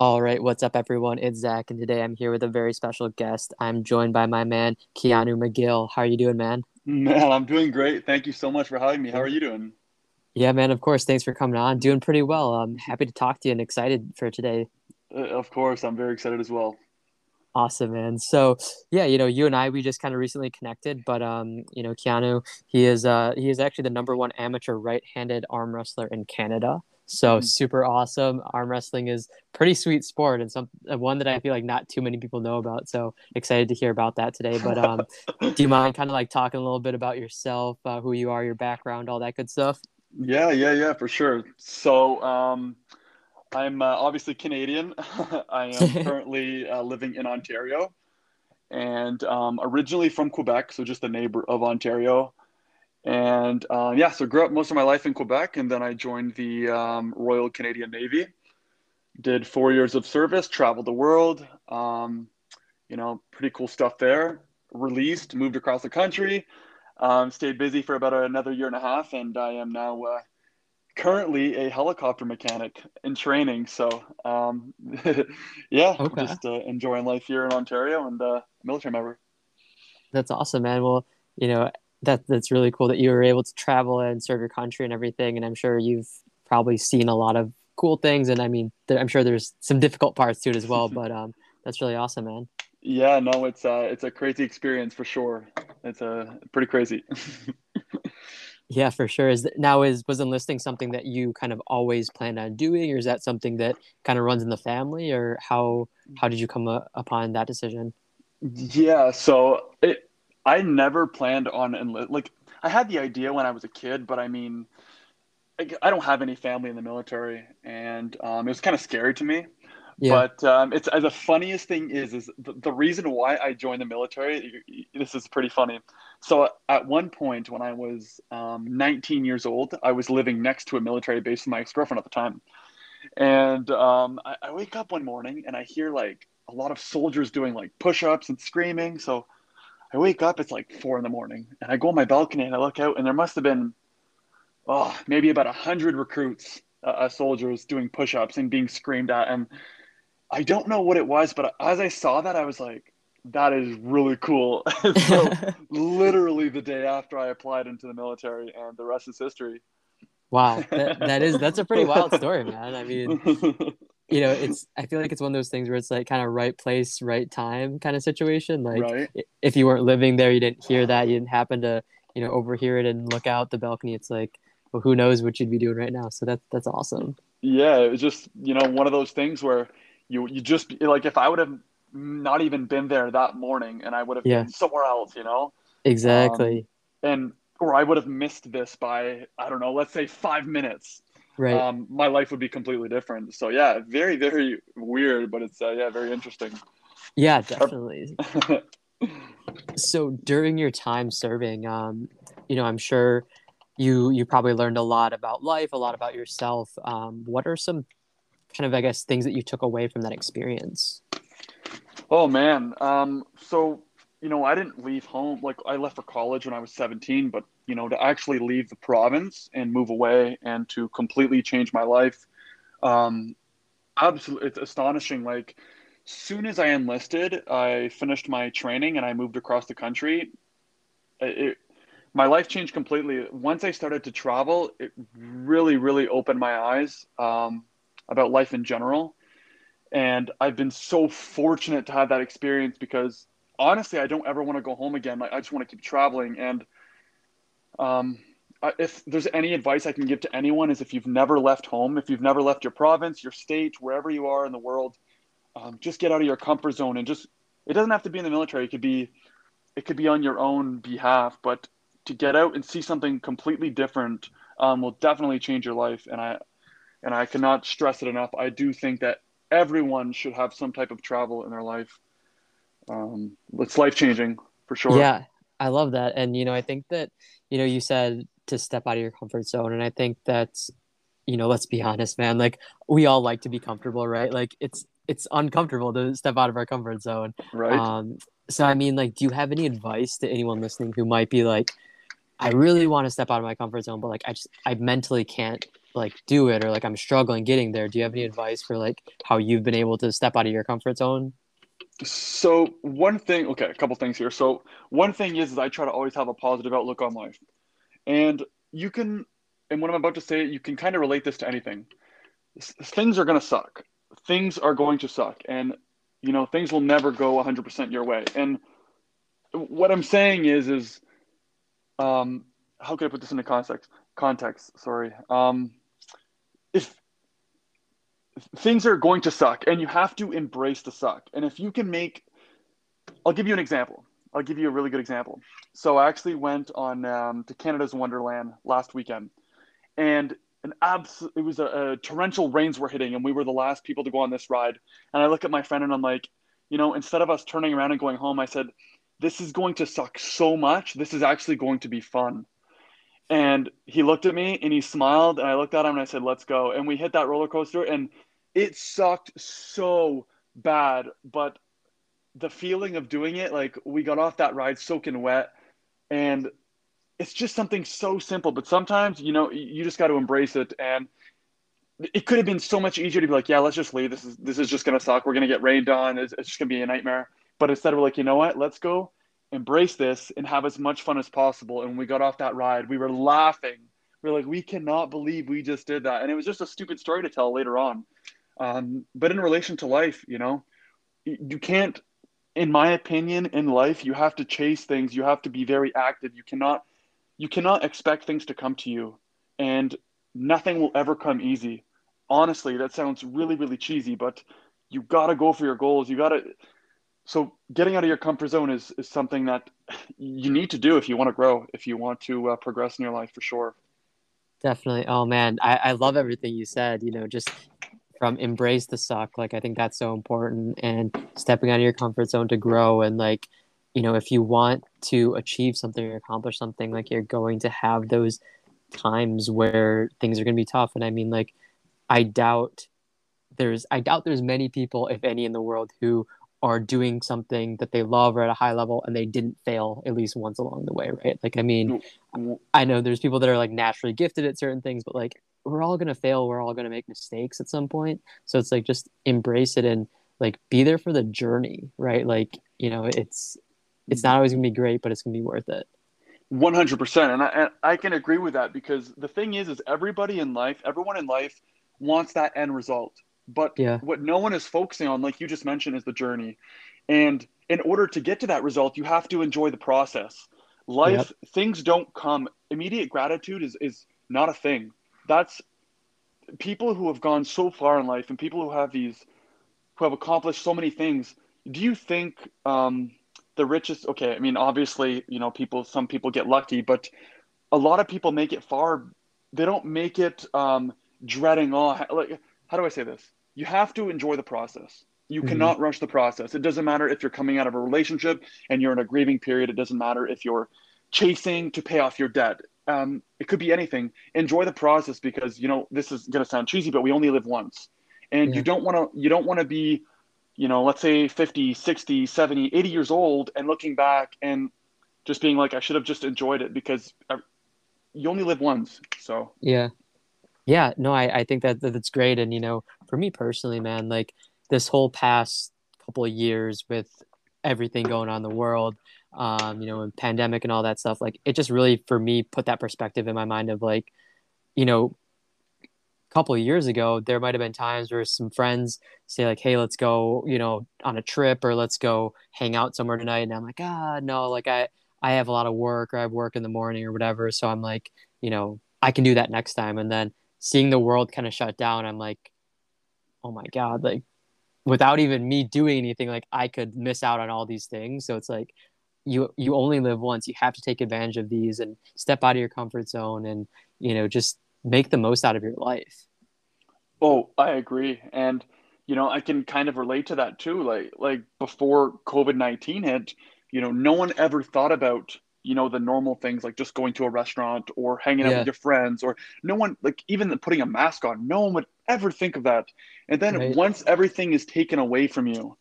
All right, what's up, everyone? It's Zach, and today I'm here with a very special guest. I'm joined by my man, Keanu McGill. How are you doing, man? Man, I'm doing great. Thank you so much for having me. How are you doing? Yeah, man, of course. Thanks for coming on. Doing pretty well. I'm happy to talk to you and excited for today. Uh, of course, I'm very excited as well. Awesome, man. So, yeah, you know, you and I, we just kind of recently connected, but, um, you know, Keanu, he is, uh, he is actually the number one amateur right-handed arm wrestler in Canada. So mm-hmm. super awesome. Arm wrestling is pretty sweet sport and some one that I feel like not too many people know about. So excited to hear about that today. But um, do you mind kind of like talking a little bit about yourself, uh, who you are, your background, all that good stuff? Yeah, yeah, yeah, for sure. So um, I'm uh, obviously Canadian. I am currently uh, living in Ontario, and um, originally from Quebec, so just a neighbor of Ontario. And uh, yeah, so grew up most of my life in Quebec, and then I joined the um, Royal Canadian Navy. Did four years of service, traveled the world. Um, you know, pretty cool stuff there. Released, moved across the country, um, stayed busy for about another year and a half, and I am now uh, currently a helicopter mechanic in training. So, um, yeah, okay. just uh, enjoying life here in Ontario and uh, military member. That's awesome, man. Well, you know, that that's really cool that you were able to travel and serve your country and everything. And I'm sure you've probably seen a lot of cool things. And I mean, there, I'm sure there's some difficult parts to it as well. But um, that's really awesome, man. Yeah, no, it's uh, it's a crazy experience for sure. It's a uh, pretty crazy. yeah, for sure. Is that, now is was enlisting something that you kind of always planned on doing, or is that something that kind of runs in the family, or how how did you come uh, upon that decision? Yeah, so it I never planned on enlist. Like I had the idea when I was a kid, but I mean, I don't have any family in the military, and um, it was kind of scary to me. Yeah. But um, it's the funniest thing is is the, the, reason why I joined the military. This is pretty funny. So at one point when I was um, 19 years old, I was living next to a military base with my ex girlfriend at the time, and um, I, I wake up one morning and I hear like a lot of soldiers doing like push ups and screaming. So I wake up, it's like four in the morning, and I go on my balcony and I look out, and there must have been, oh, maybe about a hundred recruits, uh, uh, soldiers doing push-ups and being screamed at, and I don't know what it was, but as I saw that, I was like, that is really cool. so literally the day after I applied into the military, and the rest is history. Wow, that, that is that's a pretty wild story, man. I mean, you know, it's I feel like it's one of those things where it's like kind of right place, right time kind of situation. Like right. if you weren't living there, you didn't hear that, you didn't happen to, you know, overhear it and look out the balcony. It's like, well, who knows what you'd be doing right now. So that's that's awesome. Yeah, it was just, you know, one of those things where you you just like if I would have not even been there that morning and I would have yeah. been somewhere else, you know? Exactly. Um, and or I would have missed this by I don't know, let's say five minutes right. Um, my life would be completely different. So yeah very very weird but it's uh, yeah very interesting. Yeah definitely. So during your time serving um, you know i'm sure you you probably learned a lot about life a lot about yourself. Um, what are some kind of i guess things that you took away from that experience? Oh man. Um, so you know i didn't leave home like i left for college when i was 17 but you know, to actually leave the province and move away and to completely change my life. Um, absolutely, it's astonishing. Like, soon as I enlisted, I finished my training and I moved across the country. It, my life changed completely. Once I started to travel, it really, really opened my eyes um, about life in general. And I've been so fortunate to have that experience because honestly, I don't ever want to go home again. Like, I just want to keep traveling. And um, if there's any advice I can give to anyone is if you've never left home, if you've never left your province, your state, wherever you are in the world, um, just get out of your comfort zone and just it doesn't have to be in the military. It could be it could be on your own behalf, but to get out and see something completely different um, will definitely change your life. And I and I cannot stress it enough. I do think that everyone should have some type of travel in their life. Um, it's life changing for sure. Yeah, I love that. And you know, I think that you know, you said to step out of your comfort zone. And I think that's, you know, let's be honest, man. Like we all like to be comfortable, right? Like it's it's uncomfortable to step out of our comfort zone. Right. Um, so I mean, like, do you have any advice to anyone listening who might be like, I really want to step out of my comfort zone, but like I just I mentally can't like do it or like I'm struggling getting there. Do you have any advice for like how you've been able to step out of your comfort zone? So one thing, okay, a couple things here. So one thing is, is I try to always have a positive outlook on life, and you can, and what I'm about to say, you can kind of relate this to anything. Things are gonna suck. Things are going to suck, and you know things will never go 100% your way. And what I'm saying is, is, um, how can I put this into context? Context, sorry. Um, if things are going to suck and you have to embrace the suck. And if you can make, I'll give you an example. I'll give you a really good example. So I actually went on um, to Canada's Wonderland last weekend, and an abs- it was a, a, torrential rains were hitting, and we were the last people to go on this ride. And I look at my friend and I'm like, you know, instead of us turning around and going home, I said, this is going to suck so much. This is actually going to be fun. And he looked at me and he smiled, and I looked at him and I said, let's go. And we hit that roller coaster, and it sucked so bad, but the feeling of doing it, like we got off that ride soaking wet, and it's just something so simple. But sometimes, you know, you just got to embrace it. And it could have been so much easier to be like, yeah, let's just leave. This is this is just gonna suck. We're gonna get rained on. It's, it's just gonna be a nightmare. But instead, we're like, you know what? Let's go embrace this and have as much fun as possible. And when we got off that ride, we were laughing. We are like, we cannot believe we just did that. And it was just a stupid story to tell later on. Um, but in relation to life, you know, you can't, in my opinion, in life, you have to chase things. You have to be very active. You cannot, you cannot expect things to come to you, and nothing will ever come easy. Honestly, that sounds really, really cheesy, but you got to go for your goals. You got to. So getting out of your comfort zone is is something that you need to do if you want to grow, if you want to uh, progress in your life for sure. Definitely. Oh man, I, I love everything you said. You know, just from embrace the suck like i think that's so important and stepping out of your comfort zone to grow and like you know if you want to achieve something or accomplish something like you're going to have those times where things are going to be tough and i mean like i doubt there's i doubt there's many people if any in the world who are doing something that they love or at a high level and they didn't fail at least once along the way right? Like i mean mm. i know there's people that are like naturally gifted at certain things but like we're all gonna fail we're all gonna make mistakes at some point. So it's like just embrace it and like be there for the journey right? Like you know it's it's not always gonna be great but it's gonna be worth it. 100% and I, and I can agree with that because the thing is is everybody in life everyone in life wants that end result. But yeah. what no one is focusing on like you just mentioned is the journey. And in order to get to that result you have to enjoy the process. Life yep. things don't come. Immediate gratitude is is not a thing that's people who have gone so far in life and people who have these who have accomplished so many things do you think um, the richest okay i mean obviously you know people some people get lucky but a lot of people make it far. They don't make it um, dreading oh like how do i say this? You have to enjoy the process. You mm-hmm. cannot rush the process. It doesn't matter if you're coming out of a relationship and you're in a grieving period. It doesn't matter if you're chasing to pay off your debt um, it could be anything. Enjoy the process because you know this is going to sound cheesy, but we only live once, and yeah. you don't want to you don't want to be, you know, let's say 50, 60, 70, 80 years old and looking back and just being like, I should have just enjoyed it because I, you only live once. So yeah, yeah, no, I I think that that's great, and you know, for me personally, man, like this whole past couple of years with everything going on in the world um, you know, and pandemic and all that stuff, like it just really for me put that perspective in my mind of like, you know, a couple of years ago, there might have been times where some friends say like, "Hey, let's go," you know, on a trip or let's go hang out somewhere tonight, and I'm like, ah, no, like I I have a lot of work or I have work in the morning or whatever, so I'm like, you know, I can do that next time, and then seeing the world kind of shut down, I'm like, oh my god, like without even me doing anything, like I could miss out on all these things. So it's like you you only live once you have to take advantage of these and step out of your comfort zone and you know just make the most out of your life oh i agree and you know i can kind of relate to that too like like before covid-19 hit you know no one ever thought about you know the normal things like just going to a restaurant or hanging out yeah. with your friends or no one like even putting a mask on no one would ever think of that and then right. once everything is taken away from you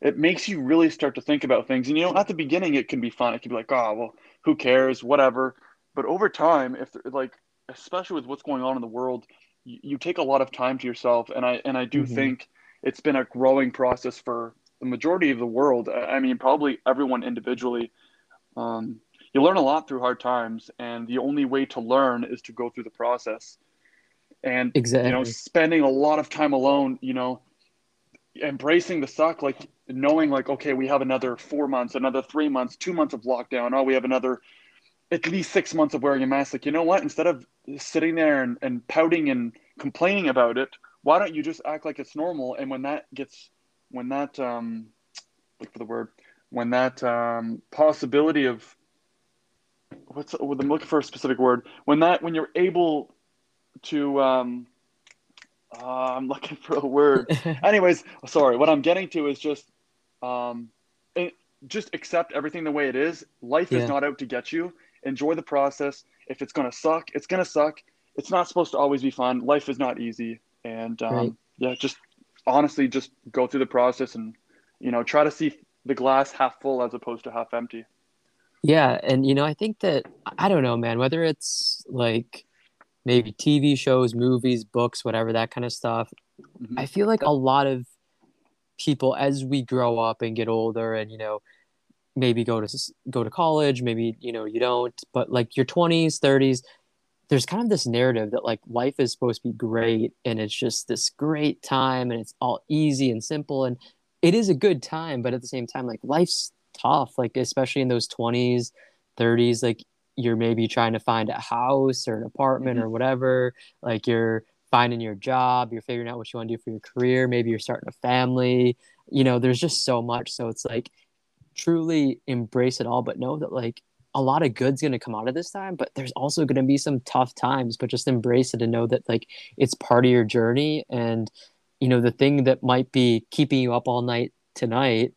it makes you really start to think about things. And you know, at the beginning, it can be fun. It can be like, oh, well, who cares, whatever. But over time, if like especially with what's going on in the world, you, you take a lot of time to yourself, and I and I do Mhm. think it's been a growing process for the majority of the world. I I mean, probably everyone individually. Um, you learn a lot through hard times, and the only way to learn is to go through the process. And exactly. you know, spending a lot of time alone, you know, embracing the suck, like knowing like, okay, we have another four months, another three months, two months of lockdown. Oh, we have another at least six months of wearing a mask. Like, you know what? Instead of sitting there and, and pouting and complaining about it, why don't you just act like it's normal? And when that gets, when that, um, look for the word, when that um, possibility of, what's, I'm looking for a specific word, when that, when you're able to, um, uh, I'm looking for a word. Anyways, sorry. What I'm getting to is just, um, it, just accept everything the way it is. Life is not out to get you. Enjoy the process. If it's gonna suck, it's gonna suck. It's not supposed to always be fun. Life is not easy, and um, Right. yeah, just honestly, just go through the process and you know try to see the glass half full as opposed to half empty. Yeah, and you know, I think that I don't know, man, whether it's like maybe TV shows, movies, books, whatever that kind of stuff. Mhm. I feel like a lot of people as we grow up and get older and you know, maybe go to go to college, maybe you know, you don't, but like your 20s, 30s, there's kind of this narrative that like life is supposed to be great and it's just this great time and it's all easy and simple and it is a good time but at the same time like life's tough like especially in those 20s 30s like you're maybe trying to find a house or an apartment Mhm. or whatever like you're finding your job you're figuring out what you want to do for your career maybe you're starting a family you know there's just so much so it's like truly embrace it all but know that like a lot of good's going to come out of this time but there's also going to be some tough times but just embrace it and know that like it's part of your journey and you know the thing that might be keeping you up all night tonight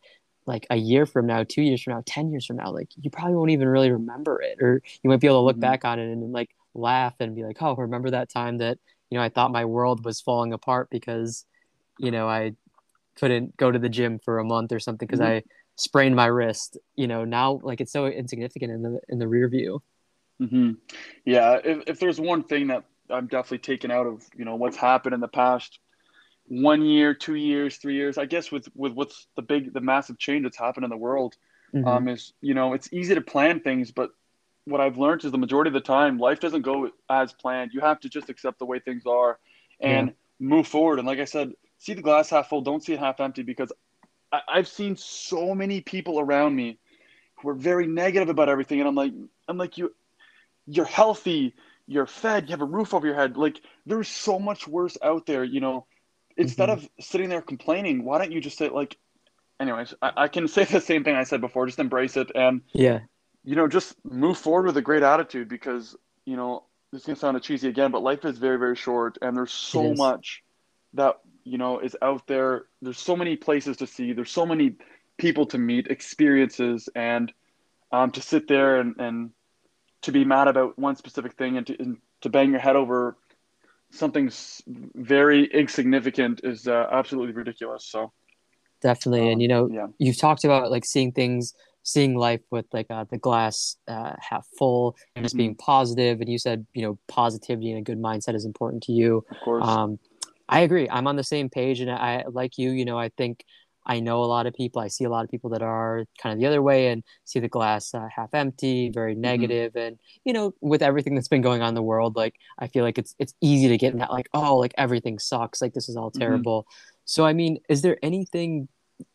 like a year from now two years from now ten years from now like you probably won't even really remember it or you might be able to look Mhm. back on it and, like laugh and be like oh remember that time that you know i thought my world was falling apart because you know i couldn't go to the gym for a month or something because Mhm. i sprained my wrist you know now like it's so insignificant in the in the rear view hmm Yeah, if, if there's one thing that I'm definitely taken out of, you know, what's happened in the past one year, two years, three years, I guess with with what's the big, the massive change that's happened in the world, Mhm. um, is you know, it's easy to plan things, but what I've learned is the majority of the time, life doesn't go as planned. You have to just accept the way things are and move forward. And like I said, see the glass half full, don't see it half empty, because I, I've seen so many people around me who are very negative about everything, and I'm like, I'm like you you're healthy, you're fed, you have a roof over your head. Like there's so much worse out there, you know. Instead Mhm. of sitting there complaining, why don't you just say like anyways, I, I can say the same thing I said before, just embrace it and yeah you know, just move forward with a great attitude because, you know, this is gonna sound cheesy again, but life is very, very short and there's so much that, you know, is out there. There's so many places to see, there's so many people to meet, experiences and um, to sit there and, and to be mad about one specific thing and to, and to bang your head over something very insignificant is uh, absolutely ridiculous. So, definitely and um, you know yeah. you've talked about like seeing things seeing life with like uh, the glass uh, half full and just Mhm. being positive and you said you know positivity and a good mindset is important to you Of course. um, i agree i'm on the same page and i like you you know i think i know a lot of people i see a lot of people that are kind of the other way and see the glass uh, half empty very negative. negative and you know with everything that's been going on in the world like i feel like it's it's easy to get in that like oh like everything sucks like this is all Mhm. terrible so i mean is there anything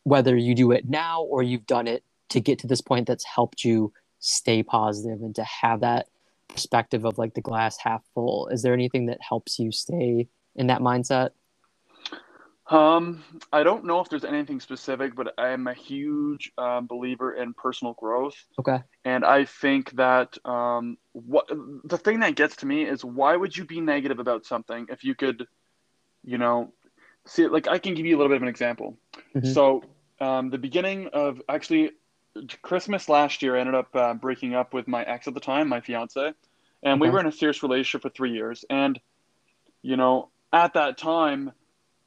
whether you do it now or you've done it to get to this point that's helped you stay positive and to have that perspective of like the glass half full is there anything that helps you stay in that mindset Um, I don't know if there's anything specific, but I am a huge um, believer in personal growth, okay and I think that um, what the thing that gets to me is why would you be negative about something if you could, you know, see it? Like I can give you a little bit of an example. Mhm. So, um, the beginning of actually Christmas last year, I ended up uh, breaking up with my ex at the time, my fiance, and we were in a serious relationship for three years, and you know, at that time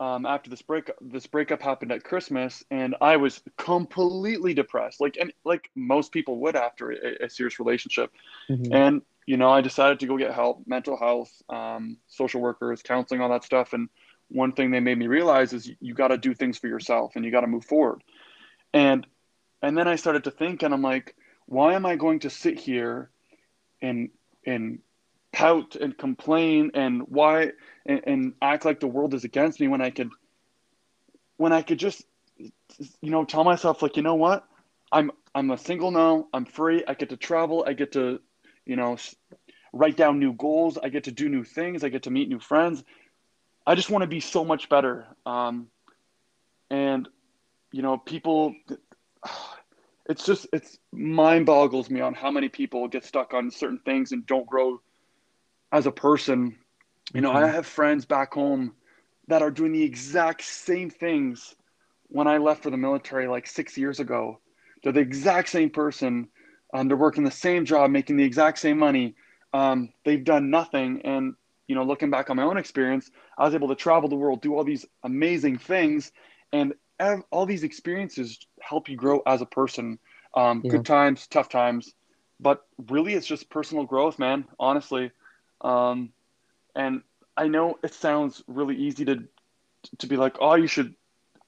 um, after this break this breakup happened at Christmas, and I was completely depressed, like and like most people would after a, a serious relationship. Mhm. And you know, I decided to go get help, mental health, um, social workers, counseling, all that stuff. And one thing they made me realize is you, you got to do things for yourself and you got to move forward. And and then I started to think, and I'm like, why am I going to sit here and and pout and complain and why and, and act like the world is against me when I could when I could just you know tell myself like you know what? I'm I'm a single now. I'm free. I get to travel. I get to you know write down new goals. I get to do new things. I get to meet new friends. I just want to be so much better. Um, and you know people it's just it's mind boggles me on how many people get stuck on certain things and don't grow as a person you know mm-hmm. i have friends back home that are doing the exact same things when i left for the military like six years ago they're the exact same person um, they're working the same job making the exact same money um, they've done nothing and you know looking back on my own experience i was able to travel the world do all these amazing things and all these experiences help you grow as a person. Um, yeah. Good times, tough times, but really, it's just personal growth, man. Honestly, um, and I know it sounds really easy to to be like, oh, you should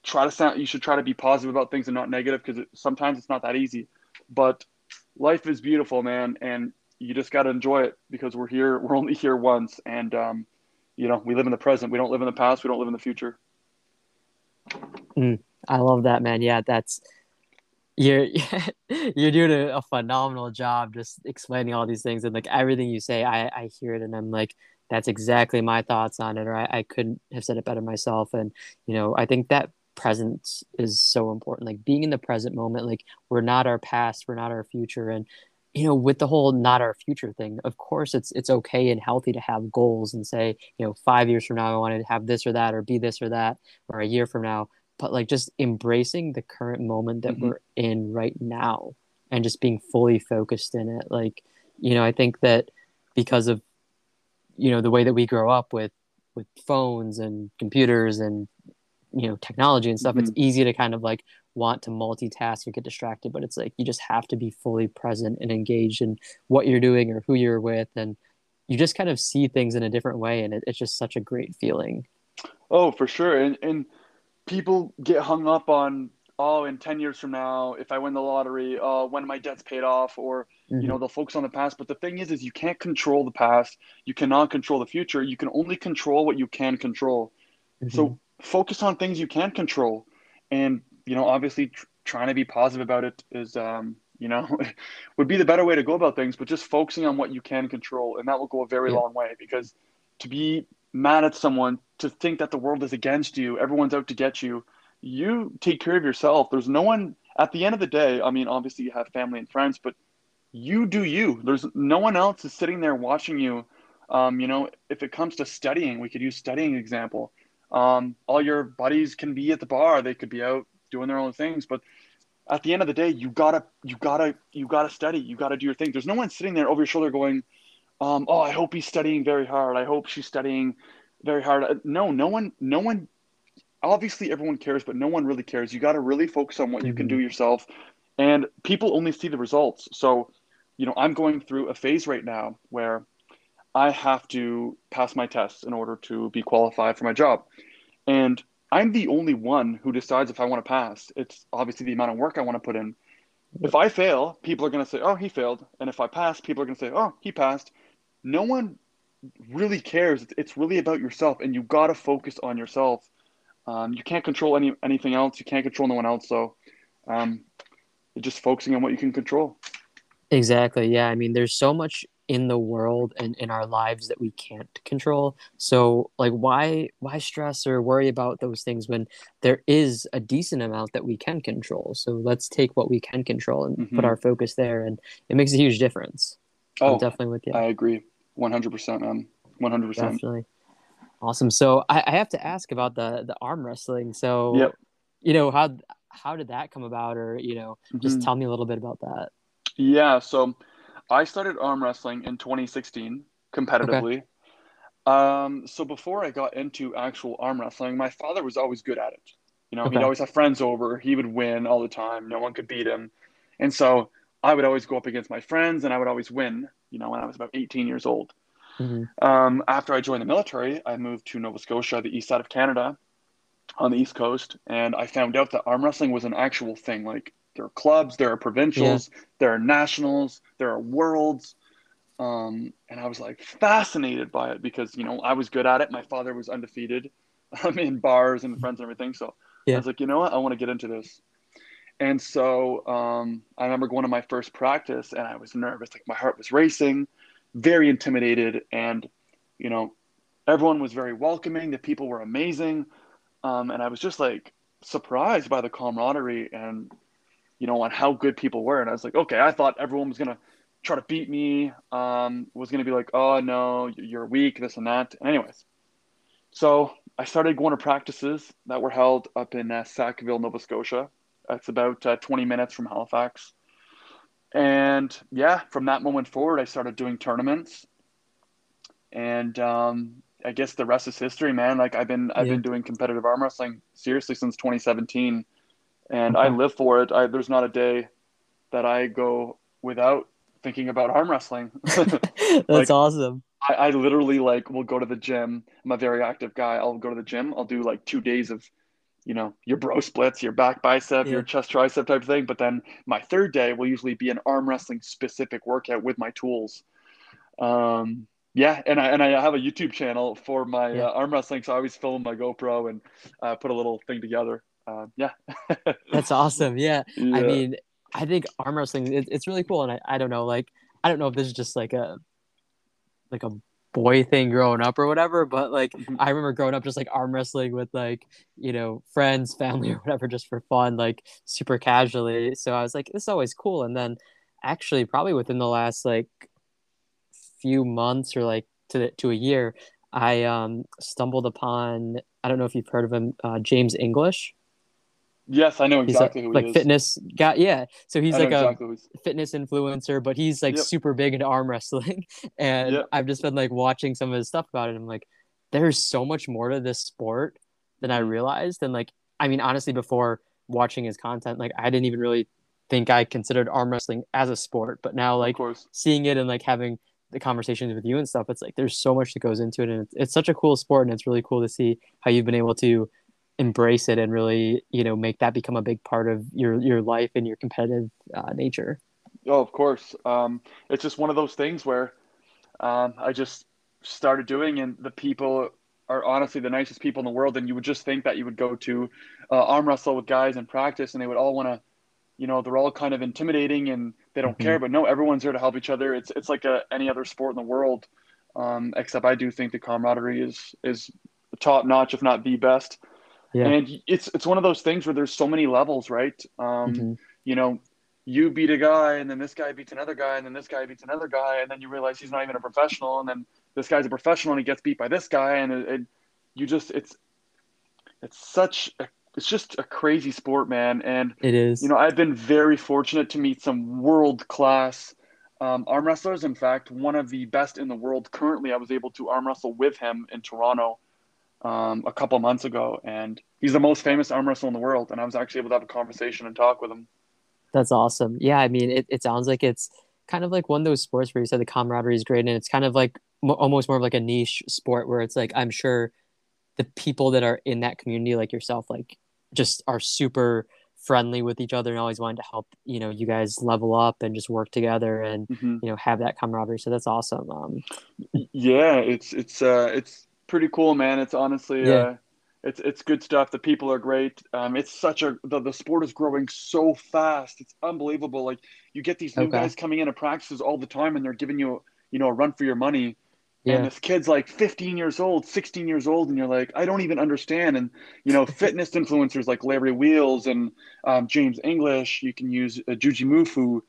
try to sound, you should try to be positive about things and not negative because it, sometimes it's not that easy. But life is beautiful, man, and you just got to enjoy it because we're here. We're only here once, and um, you know, we live in the present. We don't live in the past. We don't live in the future. Mm, I love that, man. Yeah, that's you're you're doing a, a, phenomenal job just explaining all these things and like everything you say, I I hear it and I'm like, that's exactly my thoughts on it, or I, I couldn't have said it better myself. And you know, I think that presence is so important. Like being in the present moment, like we're not our past, we're not our future, and you know with the whole not our future thing of course it's it's okay and healthy to have goals and say you know five years from now i want to have this or that or be this or that or a year from now but like just embracing the current moment that mm-hmm. we're in right now and just being fully focused in it like you know i think that because of you know the way that we grow up with with phones and computers and you know technology and stuff mm-hmm. it's easy to kind of like want to multitask or get distracted, but it's like you just have to be fully present and engaged in what you're doing or who you're with. And you just kind of see things in a different way. And it, it's just such a great feeling. Oh, for sure. And, and people get hung up on, oh, in 10 years from now, if I win the lottery, oh, when my debt's paid off, or, mm-hmm. you know, they'll focus on the past. But the thing is, is you can't control the past. You cannot control the future. You can only control what you can control. Mm-hmm. So focus on things you can control. And you know, obviously tr- trying to be positive about it is, um, you know, would be the better way to go about things, but just focusing on what you can control. And that will go a very yeah. long way because to be mad at someone, to think that the world is against you, everyone's out to get you, you take care of yourself. There's no one at the end of the day. I mean, obviously you have family and friends, but you do you. There's no one else is sitting there watching you. Um, you know, if it comes to studying, we could use studying example. Um, all your buddies can be at the bar. They could be out doing their own things. But at the end of the day, you gotta you gotta you gotta study. You gotta do your thing. There's no one sitting there over your shoulder going, um, "Oh, I hope he's studying very hard. I hope she's studying very hard." Uh, no, no one, no one. Obviously, everyone cares, but no one really cares. You got to really focus on what mm-hmm. you can do mm-hmm. yourself, and people only see the results. So, you know, I'm going through a phase right now where I have to pass my tests in order to be qualified for my job, and I'm the only one who decides if I want to pass. It's obviously the amount of work I want to put in. If I fail, people are going to say, "Oh, he failed," and if I pass, people are going to say, "Oh, he passed." No one really cares. It's really about yourself, and you got to focus on yourself. Um, you can't control any anything else. You can't control no one else. So, um, just focusing on what you can control. Exactly. Yeah. I mean, there's so much in the world and in our lives that we can't control so like why why stress or worry about those things when there is a decent amount that we can control so let's take what we can control and mm-hmm. put our focus there and it makes a huge difference oh I'm definitely with you i agree 100% man 100% definitely awesome so I, I have to ask about the the arm wrestling so yep. you know how how did that come about or you know just mm-hmm. tell me a little bit about that yeah so I started arm wrestling in 2016 competitively. Okay. Um, so before I got into actual arm wrestling, my father was always good at it. You know, okay. he'd always have friends over. He would win all the time. No one could beat him. And so I would always go up against my friends and I would always win. you know, when I was about 18 years old. Mm-hmm. Um, after I joined the military, I moved to Nova Scotia, the east side of Canada, on the east coast, and I found out that arm wrestling was an actual thing. Like there are clubs, there are provincials, yeah. there are nationals, there are worlds. Um, and I was like fascinated by it because you know I was good at it. My father was undefeated um, in bars and friends and everything. So yeah. I was like, you know what, I want to get into this. And so um, I remember going to my first practice and I was nervous, like my heart was racing, very intimidated, and you know everyone was very welcoming. The people were amazing, um, and I was just like surprised by the camaraderie and you know on how good people were. And I was like, okay, I thought everyone was gonna try to beat me, um, was going to be like, oh, no, you're weak, this and that. And anyways, so I started going to practices that were held up in uh, Sackville, Nova Scotia. It's about uh, 20 minutes from Halifax. And yeah, from that moment forward, I started doing tournaments. And um, I guess the rest is history, man. Like I've been, I've yeah. been doing competitive arm wrestling seriously since 2017, and okay. I live for it. I, there's not a day that I go without thinking about arm wrestling. That's like, awesome. I, I literally like will go to the gym. I'm a very active guy. I'll go to the gym. I'll do like two days of, you know, your bro splits, your back bicep, yeah. your chest tricep type of thing. But then my third day will usually be an arm wrestling specific workout with my tools. Um, yeah, and I and I have a YouTube channel for my yeah. uh, arm wrestling, so I always film my GoPro and uh, put a little thing together. Uh, yeah, that's awesome. Yeah. yeah. I mean, I think arm wrestling it, it's really cool, and I, I don't know like I don't know if this is just like a like a boy thing growing up or whatever, but like mm-hmm. I remember growing up just like arm wrestling with like you know friends, family or whatever, just for fun, like super casually. So I was like, this is always cool, and then actually probably within the last like few months or like to the, to a year, I um stumbled upon I don't know if you've heard of him, uh, James English. Yes, I know exactly he's like is. fitness guy. Yeah, so he's like exactly a fitness influencer, but he's like yep. super big into arm wrestling, and yep. I've just been like watching some of his stuff about it. I'm like, there's so much more to this sport than I mm-hmm. realized. And like, I mean, honestly, before watching his content, like I didn't even really think I considered arm wrestling as a sport, but now like seeing it and like having the conversations with you and stuff, it's like there's so much that goes into it, and it's, it's such a cool sport, and it's really cool to see how you've been able to embrace it and really you know make that become a big part of your your life and your competitive uh, nature. Oh of course. Um, it's just one of those things where um, i just started doing and the people are honestly the nicest people in the world. And you would just think that you would go to uh, arm wrestle with guys in practice and they would all want to you know they're all kind of intimidating and they don't mm-hmm. care. But no everyone's here to help each other. It's it's like a, any other sport in the world um, except i do think the camaraderie is is top notch if not the best yeah. And it's it's one of those things where there's so many levels, right? Um, mm-hmm. You know, you beat a guy, and then this guy beats another guy, and then this guy beats another guy, and then you realize he's not even a professional, and then this guy's a professional, and he gets beat by this guy, and it, it, you just it's it's such a it's just a crazy sport, man. And it is. You know, I've been very fortunate to meet some world class um, arm wrestlers. In fact, one of the best in the world currently. I was able to arm wrestle with him in Toronto um, a couple months ago, and he's the most famous arm wrestler in the world. And I was actually able to have a conversation and talk with him. That's awesome. Yeah, I mean, it, it sounds like it's kind of like one of those sports where you said the camaraderie is great, and it's kind of like almost more of like a niche sport where it's like I'm sure the people that are in that community, like yourself, like just are super friendly with each other and always wanting to help you know you guys level up and just work together and mm-hmm. you know have that camaraderie so that's awesome um yeah it's it's uh it's pretty cool, man. It's honestly, yeah. Uh, it's it's good stuff. The people are great. Um, it's such a the, the sport is growing so fast. It's unbelievable. Like you get these new okay. guys coming in to practices all the time, and they're giving you you know a run for your money. Yeah. And this kid's like 15 years old, 16 years old, and you're like, I don't even understand. And you know, fitness influencers like Larry Wheels and um, James English. You can use uh, Jujimufu.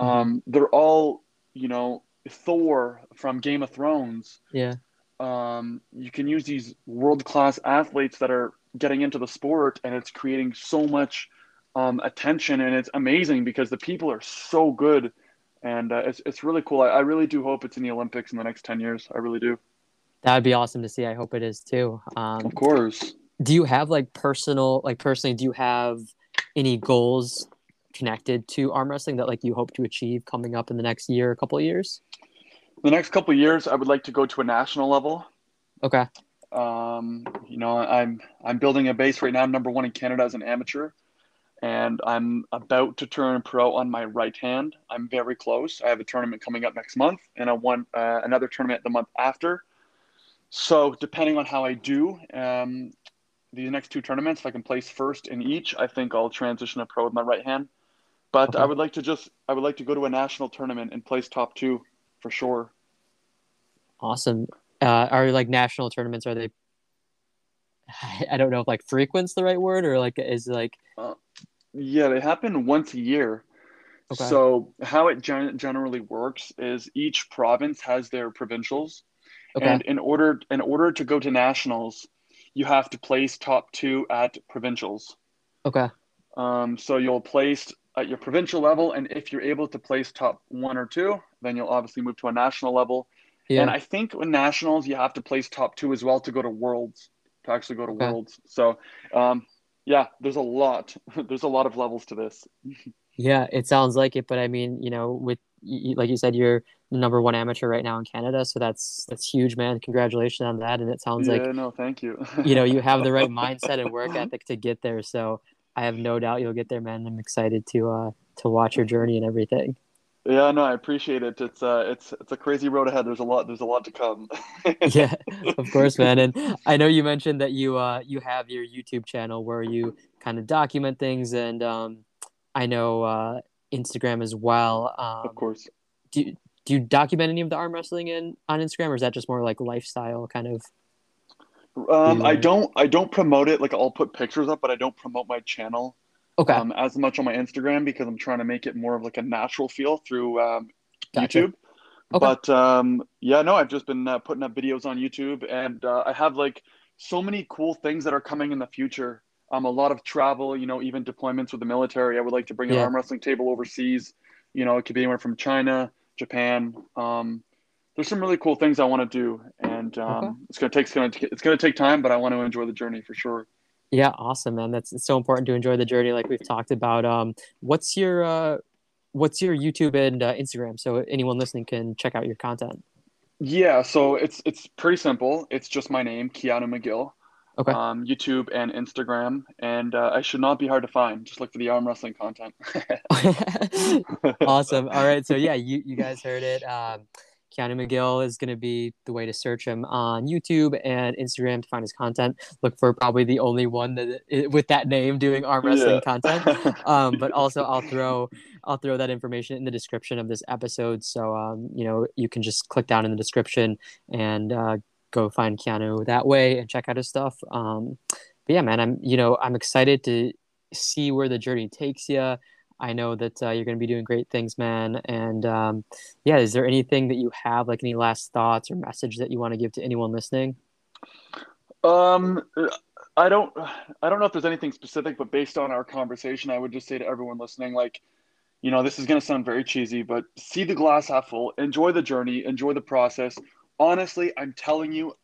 Mm-hmm. Um, they're all you know Thor from Game of Thrones. Yeah um, you can use these world class athletes that are getting into the sport, and it's creating so much um, attention, and it's amazing because the people are so good, and uh, it's it's really cool. I, I really do hope it's in the Olympics in the next ten years. I really do. That'd be awesome to see. I hope it is too. Um, of course. Do you have like personal, like personally, do you have any goals connected to arm wrestling that like you hope to achieve coming up in the next year, a couple of years? The next couple years, I would like to go to a national level. Okay. Um, you know, I'm I'm building a base right now. I'm number one in Canada as an amateur, and I'm about to turn pro on my right hand. I'm very close. I have a tournament coming up next month, and I want uh, another tournament the month after. So depending on how I do, um, these next two tournaments, if I can place first in each, I think I'll transition to pro with my right hand. But okay. I would like to just I would like to go to a national tournament and place top two for sure. Awesome. Uh, are like national tournaments? Are they? I don't know if like frequent's the right word or like is like. Uh, yeah, they happen once a year. Okay. So how it gen- generally works is each province has their provincials, okay. and in order in order to go to nationals, you have to place top two at provincials. Okay. Um, so you'll place at your provincial level, and if you're able to place top one or two, then you'll obviously move to a national level. Yeah. And I think with nationals, you have to place top two as well to go to worlds, to actually go to okay. worlds. So, um, yeah, there's a lot. there's a lot of levels to this. yeah, it sounds like it, but I mean, you know, with like you said, you're the number one amateur right now in Canada, so that's that's huge, man. Congratulations on that. And it sounds yeah, like no, thank you. you know, you have the right mindset and work ethic to get there. So I have no doubt you'll get there, man. I'm excited to uh to watch your journey and everything. Yeah, no, I appreciate it. It's uh, it's it's a crazy road ahead. There's a lot. There's a lot to come. yeah, of course, man. And I know you mentioned that you uh you have your YouTube channel where you kind of document things, and um, I know uh Instagram as well. Um, of course. Do do you document any of the arm wrestling in on Instagram, or is that just more like lifestyle kind of? Um, I don't I don't promote it. Like I'll put pictures up, but I don't promote my channel. Okay. Um, as much on my Instagram because I'm trying to make it more of like a natural feel through um, gotcha. YouTube. Okay. But um, yeah, no, I've just been uh, putting up videos on YouTube, and uh, I have like so many cool things that are coming in the future. Um, a lot of travel, you know, even deployments with the military. I would like to bring an arm wrestling table overseas. You know, it could be anywhere from China, Japan. Um, there's some really cool things I want to do, and um, okay. it's gonna take it's gonna it's gonna take time, but I want to enjoy the journey for sure. Yeah, awesome, man. That's it's so important to enjoy the journey, like we've talked about. Um, what's your uh, what's your YouTube and uh, Instagram, so anyone listening can check out your content. Yeah, so it's it's pretty simple. It's just my name, Keanu McGill. Okay. Um, YouTube and Instagram, and uh, I should not be hard to find. Just look for the arm wrestling content. awesome. All right, so yeah, you you guys heard it. Um, Keanu McGill is going to be the way to search him on YouTube and Instagram to find his content. Look for probably the only one that with that name doing arm wrestling yeah. content. Um, but also, I'll throw I'll throw that information in the description of this episode, so um, you know you can just click down in the description and uh, go find Keanu that way and check out his stuff. Um, but yeah, man, I'm you know I'm excited to see where the journey takes you. I know that uh, you're going to be doing great things, man. And um, yeah, is there anything that you have, like any last thoughts or message that you want to give to anyone listening? Um, I don't, I don't know if there's anything specific, but based on our conversation, I would just say to everyone listening, like, you know, this is going to sound very cheesy, but see the glass half full, enjoy the journey, enjoy the process. Honestly, I'm telling you,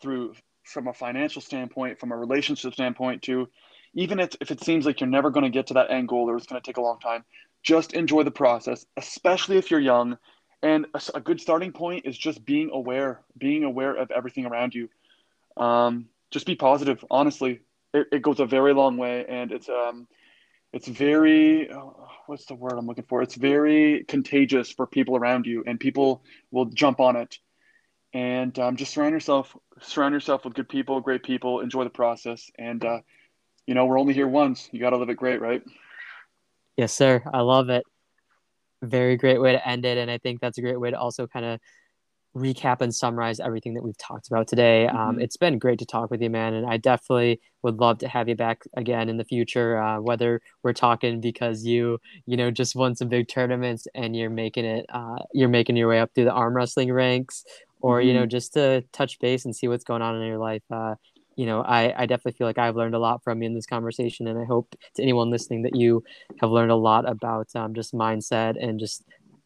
through from a financial standpoint, from a relationship standpoint, to even if, if it seems like you're never going to get to that end goal or it's going to take a long time, just enjoy the process, especially if you're young. And a, a good starting point is just being aware, being aware of everything around you. Um, just be positive. Honestly, it, it, goes a very long way, and it's um, it's very oh, what's the word I'm looking for? It's very contagious for people around you, and people will jump on it. And um, just surround yourself, surround yourself with good people, great people. Enjoy the process, and uh, you know, we're only here once. You got to live it great, right? Yes, sir. I love it. Very great way to end it. And I think that's a great way to also kind of recap and summarize everything that we've talked about today. Um, mm-hmm. Um, it's been great to talk with you, man. And I definitely would love to have you back again in the future, uh, whether we're talking because you, you know, just won some big tournaments and you're making it, uh, you're making your way up through the arm wrestling ranks or, mm-hmm. you know, mm-hmm. just to touch base and see what's going on in your life. Uh, you know, I, I definitely feel like I've learned a lot from you in this conversation. And I hope to anyone listening that you have learned a lot about um, just mindset and just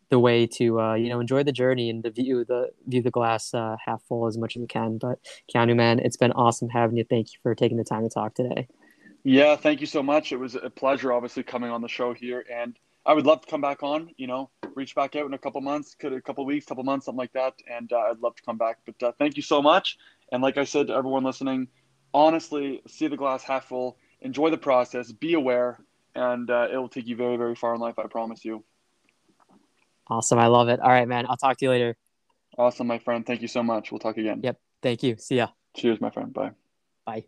the way to, uh, you know, enjoy the journey and to view the, view the glass uh, half full as much as you can. But Keanu, man, it's been awesome having you. Thank you for taking the time to talk today. Yeah, thank you so much. It was a pleasure, obviously, coming on the show here. And I would love to come back on, you know, reach back out in a couple months, could a couple weeks, couple months, something like that, and uh, I'd love to come back. But uh, thank you so much. And like I said to everyone listening, honestly, see the glass half full, enjoy the process, be aware, and uh, it will take you very, very far in life. I promise you. Awesome. I love it. All right, man. I'll talk to you later. Awesome, my friend. Thank you so much. We'll talk again. Yep. Thank you. See ya. Cheers, my friend. Bye. Bye.